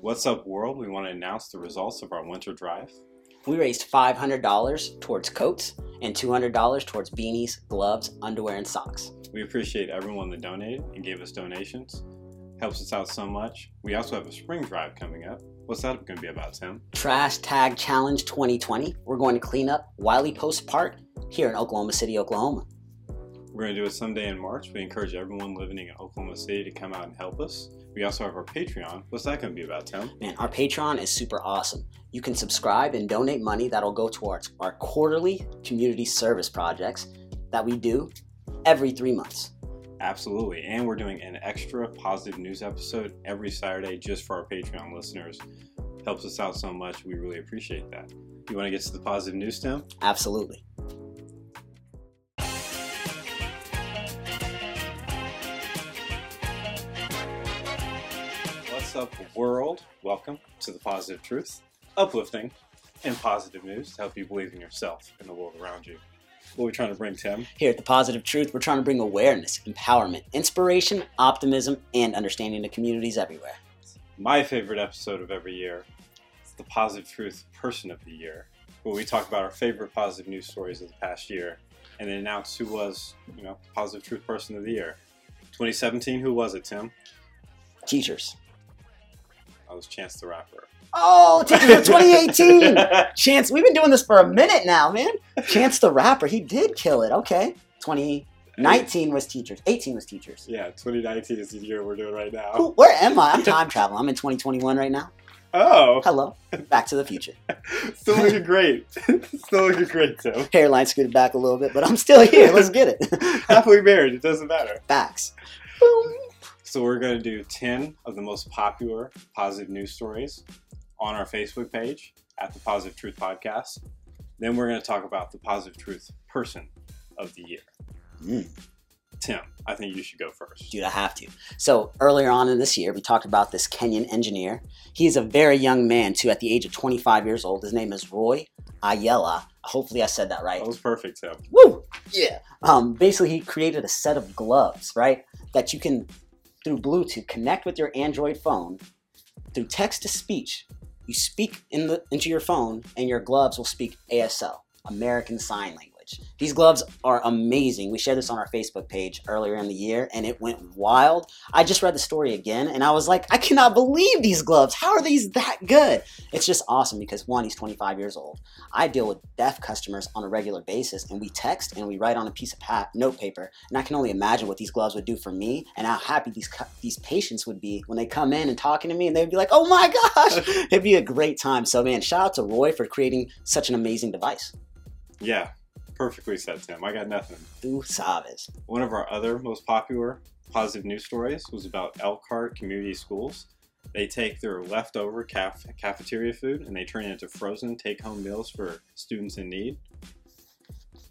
What's up, world? We want to announce the results of our winter drive. We raised $500 towards coats and $200 towards beanies, gloves, underwear, and socks. We appreciate everyone that donated and gave us donations. Helps us out so much. We also have a spring drive coming up. What's that going to be about, Tim? Trash Tag Challenge 2020. We're going to clean up Wiley Post Park here in Oklahoma City, Oklahoma. We're going to do it someday in March. We encourage everyone living in Oklahoma City to come out and help us. We also have our Patreon. What's that going to be about, Tim? Man, our Patreon is super awesome. You can subscribe and donate money that'll go towards our quarterly community service projects that we do every three months. Absolutely. And we're doing an extra positive news episode every Saturday just for our Patreon listeners. Helps us out so much. We really appreciate that. You want to get to the positive news, Tim? Absolutely. What's up, world? Welcome to the Positive Truth, uplifting and positive news to help you believe in yourself and the world around you. What are we trying to bring, Tim? Here at The Positive Truth, we're trying to bring awareness, empowerment, inspiration, optimism, and understanding to communities everywhere. My favorite episode of every year is the Positive Truth Person of the Year, where we talk about our favorite positive news stories of the past year and then announce who was, you know, Positive Truth Person of the Year. 2017, who was it, Tim? Teachers. That was Chance the Rapper. Oh, Teachers 2018! Chance, we've been doing this for a minute now, man. Chance the Rapper, he did kill it. Okay. 2019 was Teachers. 18 was Teachers. Yeah, 2019 is the year we're doing right now. Ooh, where am I? I'm time traveling. I'm in 2021 right now. Oh, Hello. Back to the future. still looking great. still looking great, Tim. Hairline scooted back a little bit, but I'm still here. Let's get it. Halfway married, it doesn't matter. Facts. Boom. So we're going to do 10 of the most popular positive news stories on our Facebook page at the Positive Truth Podcast. Then we're going to talk about the Positive Truth Person of the Year. Mm. Tim, I think you should go first. Dude, I have to. So earlier on in this year, we talked about this Kenyan engineer. He is a very young man, too, at the age of 25 years old. His name is Roy Allela. Hopefully, I said that right. That was perfect, Tim. Woo! Yeah. Um, basically, he created a set of gloves, right, that you can, through Bluetooth, connect with your Android phone through text to speech. You speak in the into your phone, and your gloves will speak ASL, American Sign Language. These gloves are amazing. We shared this on our Facebook page earlier in the year, and it went wild. I just read the story again, and I was like, I cannot believe these gloves. How are these that good? It's just awesome because one, he's 25 years old. I deal with deaf customers on a regular basis, and we text and we write on a piece of pa- note paper. And I can only imagine what these gloves would do for me, and how happy these cu- these patients would be when they come in and talking to me, and they'd be like, "Oh my gosh!" It'd be a great time. So, man, shout out to Roy for creating such an amazing device. Yeah, perfectly said, Tim. I got nothing. Tu sabes. One of our other most popular positive news stories was about Elkhart Community Schools. They take their leftover caf- cafeteria food and they turn it into frozen take home meals for students in need.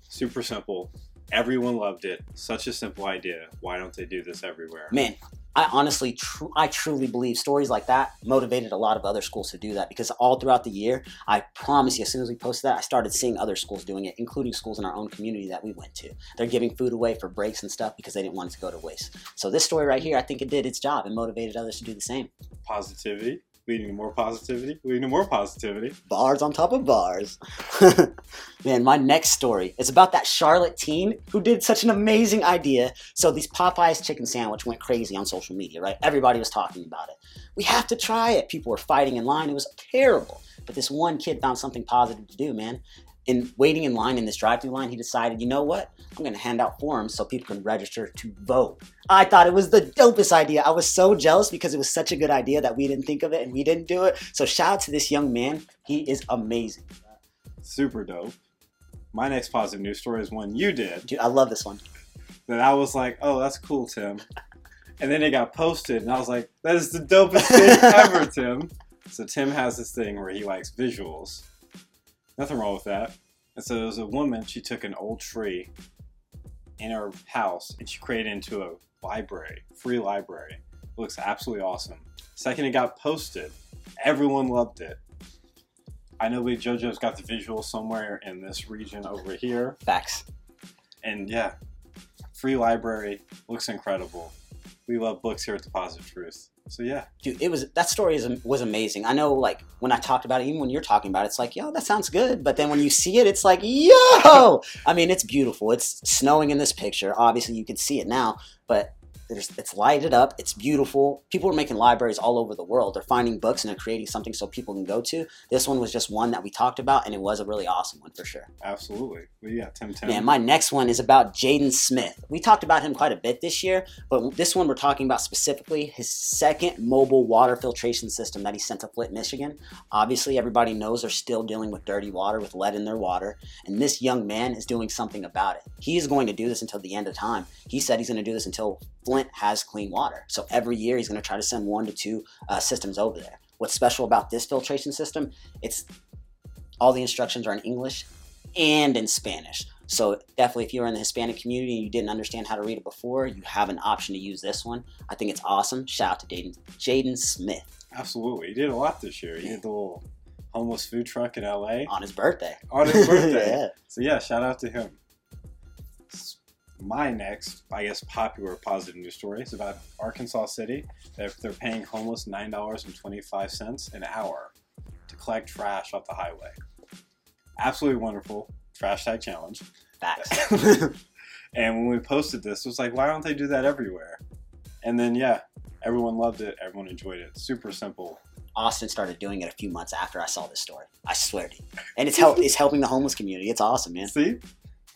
Super simple. Everyone loved it. Such a simple idea. Why don't they do this everywhere? Man, I honestly, tr- I truly believe stories like that motivated a lot of other schools to do that because all throughout the year, I promise you, as soon as we posted that, I started seeing other schools doing it, including schools in our own community that we went to. They're giving food away for breaks and stuff because they didn't want it to go to waste. So this story right here, I think it did its job and motivated others to do the same. Positivity, leading to more positivity, leading to more positivity. Bars on top of bars. Man, my next story is about that Charlotte teen who did such an amazing idea. So these Popeyes chicken sandwich went crazy on social media, right? Everybody was talking about it. We have to try it. People were fighting in line. It was terrible. But this one kid found something positive to do, man. In waiting in line in this drive-through line, he decided, you know what? I'm gonna hand out forms so people can register to vote. I thought it was the dopest idea. I was so jealous because it was such a good idea that we didn't think of it and we didn't do it. So shout out to this young man. He is amazing. Super dope. My next positive news story is one you did Dude, I love this one. that I was like, oh, that's cool, Tim. And then it got posted, and I was like, that is the dopest thing ever, Tim. So Tim has this thing where he likes visuals. Nothing wrong with that. And so there was a woman, she took an old tree in her house and she created it into a library, free library. It looks absolutely awesome. Second, it got posted. Everyone loved it. I know we JoJo's got the visual somewhere in this region over here. Facts. And yeah, free library looks incredible. We love books here at the Positive Truth. So yeah, dude it was that story is, was amazing. I know like when i talked about it even when you're talking about it it's like yo that sounds good. But then when you see it it's like yo! I mean it's beautiful. It's snowing in this picture. Obviously you can see it now. But there's, it's lighted up it's beautiful people are making libraries all over the world they're finding books and they're creating something so people can go to this one was just one that we talked about and it was a really awesome one for sure absolutely. Well, yeah, Tim Tim. Man, my next one is about Jaden Smith. We talked about him quite a bit this year, but this one we're talking about specifically his second mobile water filtration system that he sent to Flint, Michigan. Obviously, everybody knows they're still dealing with dirty water, with lead in their water, and this young man is doing something about it. He is going to do this until the end of time. He said he's going to do this until Flint has clean water. So every year he's going to try to send one to two uh, systems over there. What's special about this filtration system? It's all the instructions are in English and in Spanish. So definitely, if you're in the Hispanic community and you didn't understand how to read it before, you have an option to use this one. I think it's awesome. Shout out to Jaden Jaden Smith Absolutely, he did a lot this year. He did the little homeless food truck in LA on his birthday. on his birthday. yeah. So yeah, shout out to him. My next, I guess, popular positive news story is about Arkansas City. They're, they're paying homeless nine dollars and twenty five cents an hour to collect trash off the highway. Absolutely wonderful trash tag challenge. Facts. And when we posted this, it was like, why don't they do that everywhere? And then yeah, everyone loved it. Everyone enjoyed it. Super simple. Austin started doing it a few months after I saw this story. I swear to you. And it's help it's helping the homeless community. It's awesome, man. See,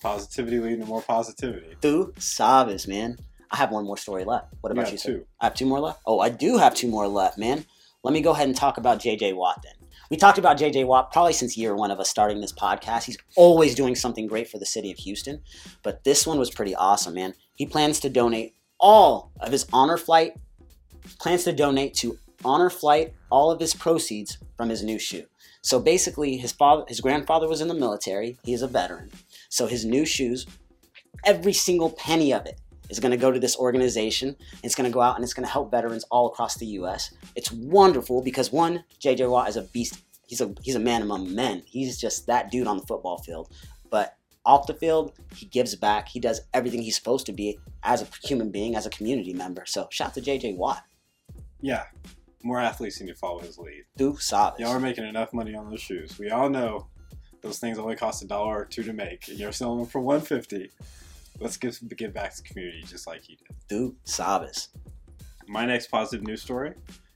positivity leading to more positivity. Thu Sabes, man. I have one more story left. What about you? sir? two. I have two more left. Oh, I do have two more left, man. Let me go ahead and talk about JJ Watt then. We talked about JJ Watt probably since year one of us starting this podcast. He's always doing something great for the city of Houston, but this one was pretty awesome, man. He plans to donate all of his honor flight, plans to donate to honor flight all of his proceeds from his new shoe. So basically, his father, his grandfather was in the military. He is a veteran. So his new shoes, every single penny of it is going to go to this organization. It's going to go out and it's going to help veterans all across the U.S. It's wonderful because one, J.J. Watt is a beast. He's a he's a man among men. He's just that dude on the football field. But off the field, he gives back. He does everything he's supposed to be as a human being, as a community member. So shout out to J.J. Watt. Yeah, more athletes need to follow his lead. Thu Sabes. Y'all are making enough money on those shoes. We all know those things only cost a dollar or two to make, and you're selling them for one fifty. Let's give give back to the community just like you did. Thu Sabes. My next positive news story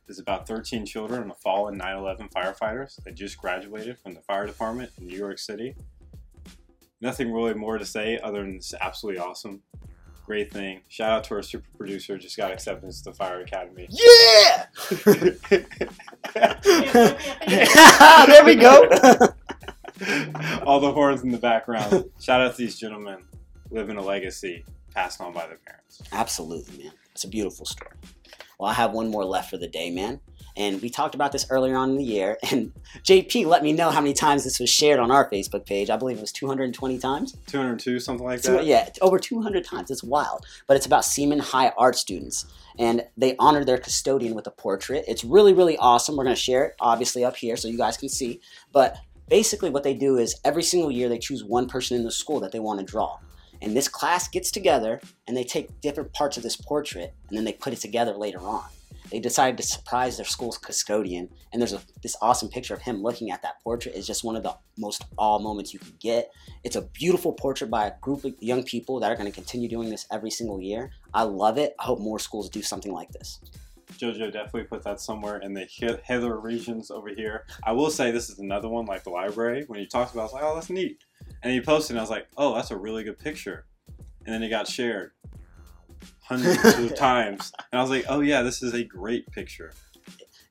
is about 13 children and the fallen 9/11 firefighters that just graduated from the fire department in New York City. Nothing really more to say other than it's absolutely awesome. Great thing. Shout out to our super producer, just got acceptance to the Fire Academy. Yeah! there we go. All the horns in the background. Shout out to these gentlemen living a legacy passed on by their parents. Absolutely, man. It's a beautiful story. Well, I have one more left for the day, man. And we talked about this earlier on in the year, and JP let me know how many times this was shared on our Facebook page. I believe it was 220 times. 202, something like that. yeah, over 200 times. It's wild. But it's about Seaman High art students. And they honored their custodian with a portrait. It's really, really awesome. We're going to share it, obviously, up here so you guys can see. But basically, what they do is every single year they choose one person in the school that they want to draw. And this class gets together and they take different parts of this portrait and then they put it together later on. They decided to surprise their school's custodian, and there's a, this awesome picture of him looking at that portrait. Is just one of the most awe moments you can get. It's a beautiful portrait by a group of young people that are going to continue doing this every single year. I love it. I hope more schools do something like this. JoJo definitely put that somewhere in the Heather regions over here. I will say this is another one like the library. When you talked about, it, I was like, oh, that's neat. And you posted, and I was like, oh, that's a really good picture. And then it got shared hundreds of times, and I was like, oh yeah, this is a great picture.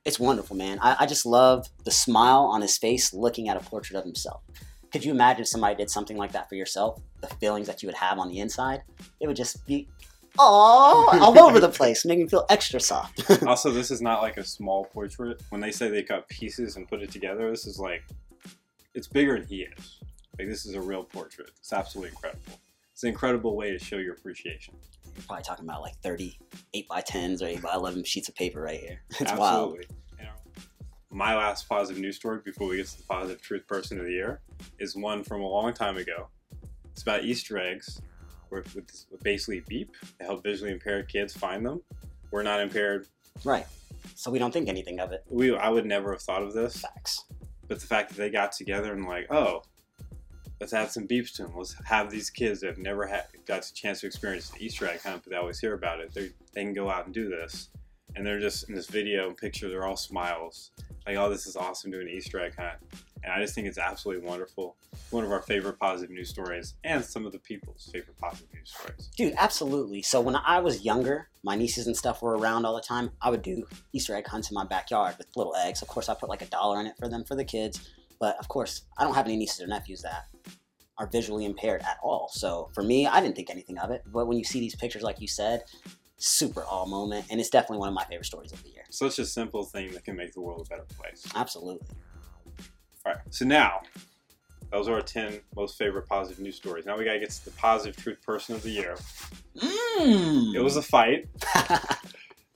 It's wonderful, man. I, I just love the smile on his face looking at a portrait of himself. Could you imagine if somebody did something like that for yourself? The feelings that you would have on the inside? It would just be, oh, all over the place, making me feel extra soft. Also, this is not like a small portrait. When they say they cut pieces and put it together, this is like it's bigger than he is. Like this is a real portrait. It's absolutely incredible. It's an incredible way to show your appreciation. You're probably talking about like 30 8 by 10s or 8 by 11 sheets of paper right here. It's wild. Absolutely. You know, my last positive news story before we get to the positive truth person of the year is one from a long time ago. It's about Easter eggs, with, with basically beep to help visually impaired kids find them. We're not impaired. Right. So we don't think anything of it. We I would never have thought of this, Facts. but the fact that they got together and like, oh, let's add some beeps to them. Let's have these kids that have never had got a chance to experience the Easter egg hunt, but they always hear about it. They they can go out and do this, and they're just in this video and picture. They're all smiles, like, oh, this is awesome doing an Easter egg hunt, and I just think it's absolutely wonderful. One of our favorite positive news stories, and some of the people's favorite positive news stories. Dude, absolutely. So when I was younger, my nieces and stuff were around all the time. I would do Easter egg hunts in my backyard with little eggs. Of course, I put like a dollar in it for them for the kids. But of course, I don't have any nieces or nephews that are visually impaired at all. So for me, I didn't think anything of it. But when you see these pictures, like you said, super all moment, and it's definitely one of my favorite stories of the year. Such a simple thing that can make the world a better place. Absolutely. All right. So now, those are our 10 most favorite positive news stories. Now we got to get to the positive truth person of the year. Mmm. It was a fight.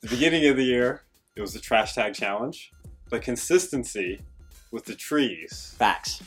the beginning of the year, it was the trash tag challenge. But consistency with the trees Facts.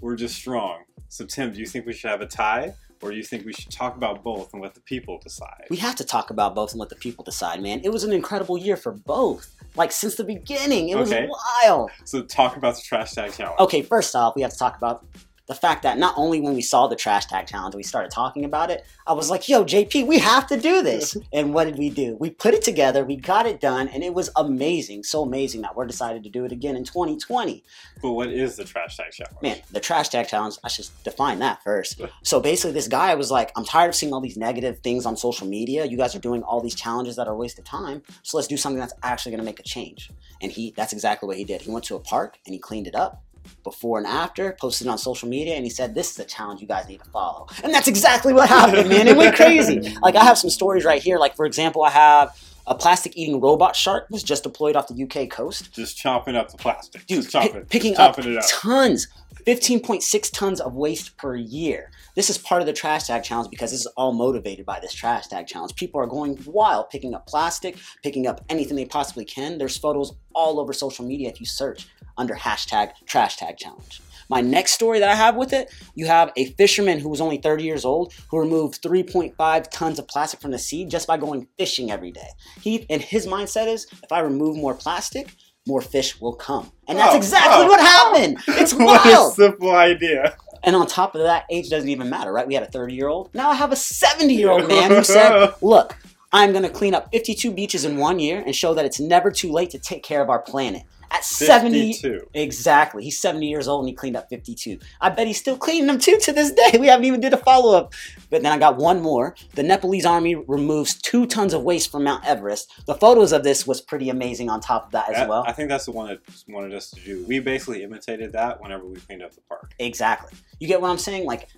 We're just strong. So, Tim, do you think we should have a tie? Or do you think we should talk about both and let the people decide? We have to talk about both and let the people decide, man. It was an incredible year for both. Like since the beginning, it was Okay. wild. So, talk about the trash tag challenge. Okay, first off, we have to talk about the fact that not only when we saw the trash tag challenge, we started talking about it. I was like, "Yo, JP, we have to do this." and what did we do? We put it together, we got it done, and it was amazing. So amazing that we're decided to do it again in 2020. But what is the trash tag challenge? Man, the trash tag challenge, I should define that first. So basically, this guy was like, I'm tired of seeing all these negative things on social media. You guys are doing all these challenges that are a waste of time. So let's do something that's actually going to make a change. And he, that's exactly what he did. He went to a park and he cleaned it up before and after, posted on social media, and he said, This is a challenge you guys need to follow. And that's exactly what happened, man. It went crazy. Like, I have some stories right here. Like, for example, I have a plastic eating robot shark was just deployed off the UK coast. Just chopping up the plastic. Dude, just chopping, picking just up chopping it up. tons, 15.6 tons of waste per year. This is part of the trash tag challenge because this is all motivated by this trash tag challenge. People are going wild picking up plastic, picking up anything they possibly can. There's photos all over social media if you search under hashtag trash tag challenge. My next story that I have with it, you have a fisherman who was only 30 years old who removed 3.5 tons of plastic from the sea just by going fishing every day. He and his mindset is if I remove more plastic, more fish will come. And that's Oh, exactly oh, what happened. It's what a wild. simple idea. And on top of that, age doesn't even matter, right? We had a 30 year old. Now I have a 70 year old man who said, Look, I'm going to clean up 52 beaches in one year and show that it's never too late to take care of our planet. At 70, exactly. He's 70 years old and he cleaned up 52. I bet he's still cleaning them too to this day. We haven't even did a follow up. But then I got one more. The Nepalese army removes two tons of waste from Mount Everest. The photos of this was pretty amazing on top of that as That- well. I think that's the one that wanted us to do. We basically imitated that whenever we cleaned up the park. Exactly. You get what I'm saying? Like,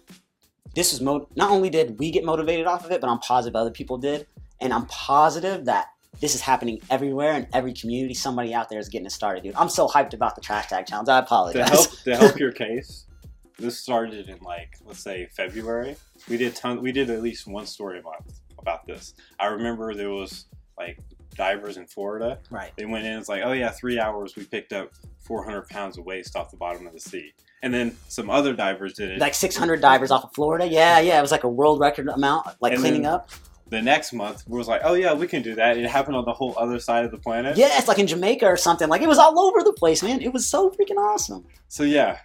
this is mo- not only did we get motivated off of it, but I'm positive other people did, and I'm positive that this is happening everywhere in every community. Somebody out there is getting it started, dude. I'm so hyped about the trash tag challenge. I apologize. To help to help your case, this started in like let's say February. We did ton. We did at least one story about about this. I remember there was like divers in Florida. right. They went in. It's like, oh yeah, three hours. We picked up 400 pounds of waste off the bottom of the sea. And then some other divers did it. Like 600 divers off of Florida. Yeah, yeah. It was like a world record amount, like And cleaning then- up. The next month, we was like, oh yeah, we can do that. It happened on the whole other side of the planet. Yeah, it's like in Jamaica or something. Like it was all over the place, man. It was so freaking awesome. So yeah,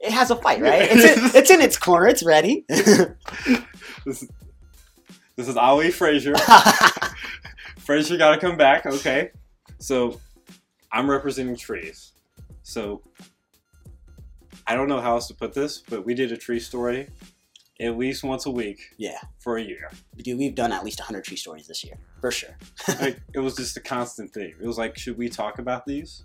It has a fight, right? It's in, it's in its corner. It's ready. this is this is Ali Frazier. Frazier got to come back. Okay, so I'm representing trees. So I don't know how else to put this, but we did a tree story at least once a week yeah, for a year. dude, we've done at least 100 tree stories this year, for sure. like it was just a constant thing. It was like, should we talk about these?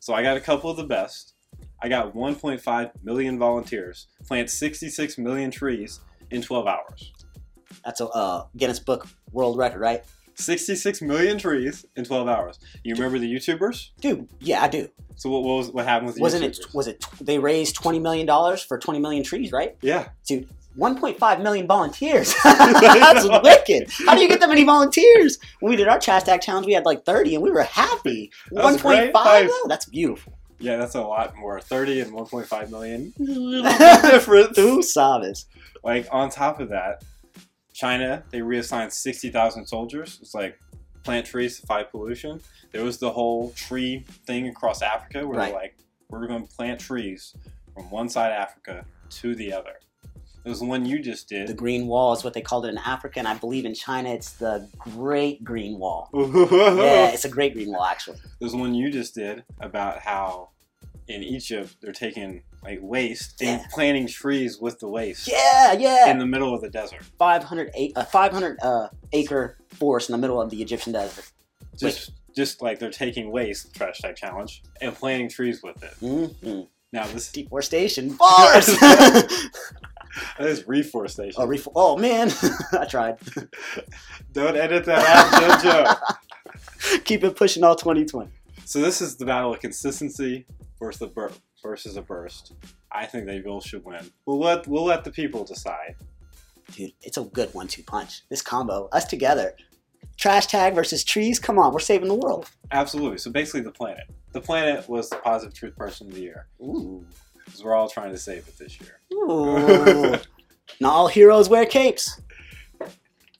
So I got a couple of the best. I got 1.5 million volunteers plant 66 million trees in 12 hours. That's a uh, Guinness Book World Record, right? 66 million trees in 12 hours. You remember the YouTubers? Dude, yeah, I do. So what, what was what happened with the Wasn't YouTubers? it? Was it? They raised 20 million dollars for 20 million trees, right? yeah, Dude, 1.5 million volunteers. That's wicked. How do you get that many volunteers? When we did our trash tag challenge, we had like 30, and we were happy. 1.5 great. that's beautiful. yeah, that's a lot more. 30 and 1.5 million, bit different. Tú sabes. Like on top of that, China they reassigned 60,000 soldiers. It's like plant trees to fight pollution. There was the whole tree thing across Africa where Right. they're like, we're going to plant trees from one side of Africa to the other. It was the one you just did. The. Green Wall is what they called it in Africa, and I believe in China it's the Great Green Wall. Yeah, it's a Great Green Wall actually. There's one you just did about how in Egypt they're taking like waste and Yeah. planting trees with the waste Yeah, yeah. in the middle of the desert. 500 a uh, 500 uh, acre forest in the middle of the Egyptian desert. Just just like they're taking waste, trash tag challenge, and planting trees with it. hmm Now this Deforestation bars. that is reforestation. oh, ref- oh man, I tried. Don't edit that out, JoJo. Keep it pushing all 2020. so this is the battle of consistency versus the bur- versus a burst. I think they both should win. We'll let we'll let the people decide. Dude, it's a good one-two punch. This combo, us together, trash tag versus trees. Come on, we're saving the world. Absolutely. So basically, the planet. The planet was the positive truth person of the year Ooh, because we're all trying to save it this year. ooh. Not all heroes wear capes.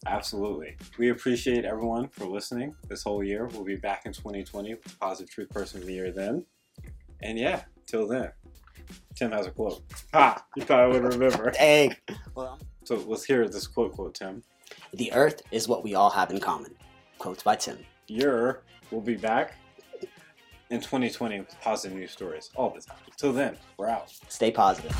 Absolutely. We appreciate everyone for listening this whole year. We'll be back in 2020 with the positive truth person of the year then. And yeah, till then, Tim has a quote. Ha! You thought I would remember. Dang. Well, So let's hear this quote, quote, Tim. the Earth is what we all have in common. Quotes by Tim. Your will be back in 2020 with positive news stories all the time. Till then, we're out. Stay positive.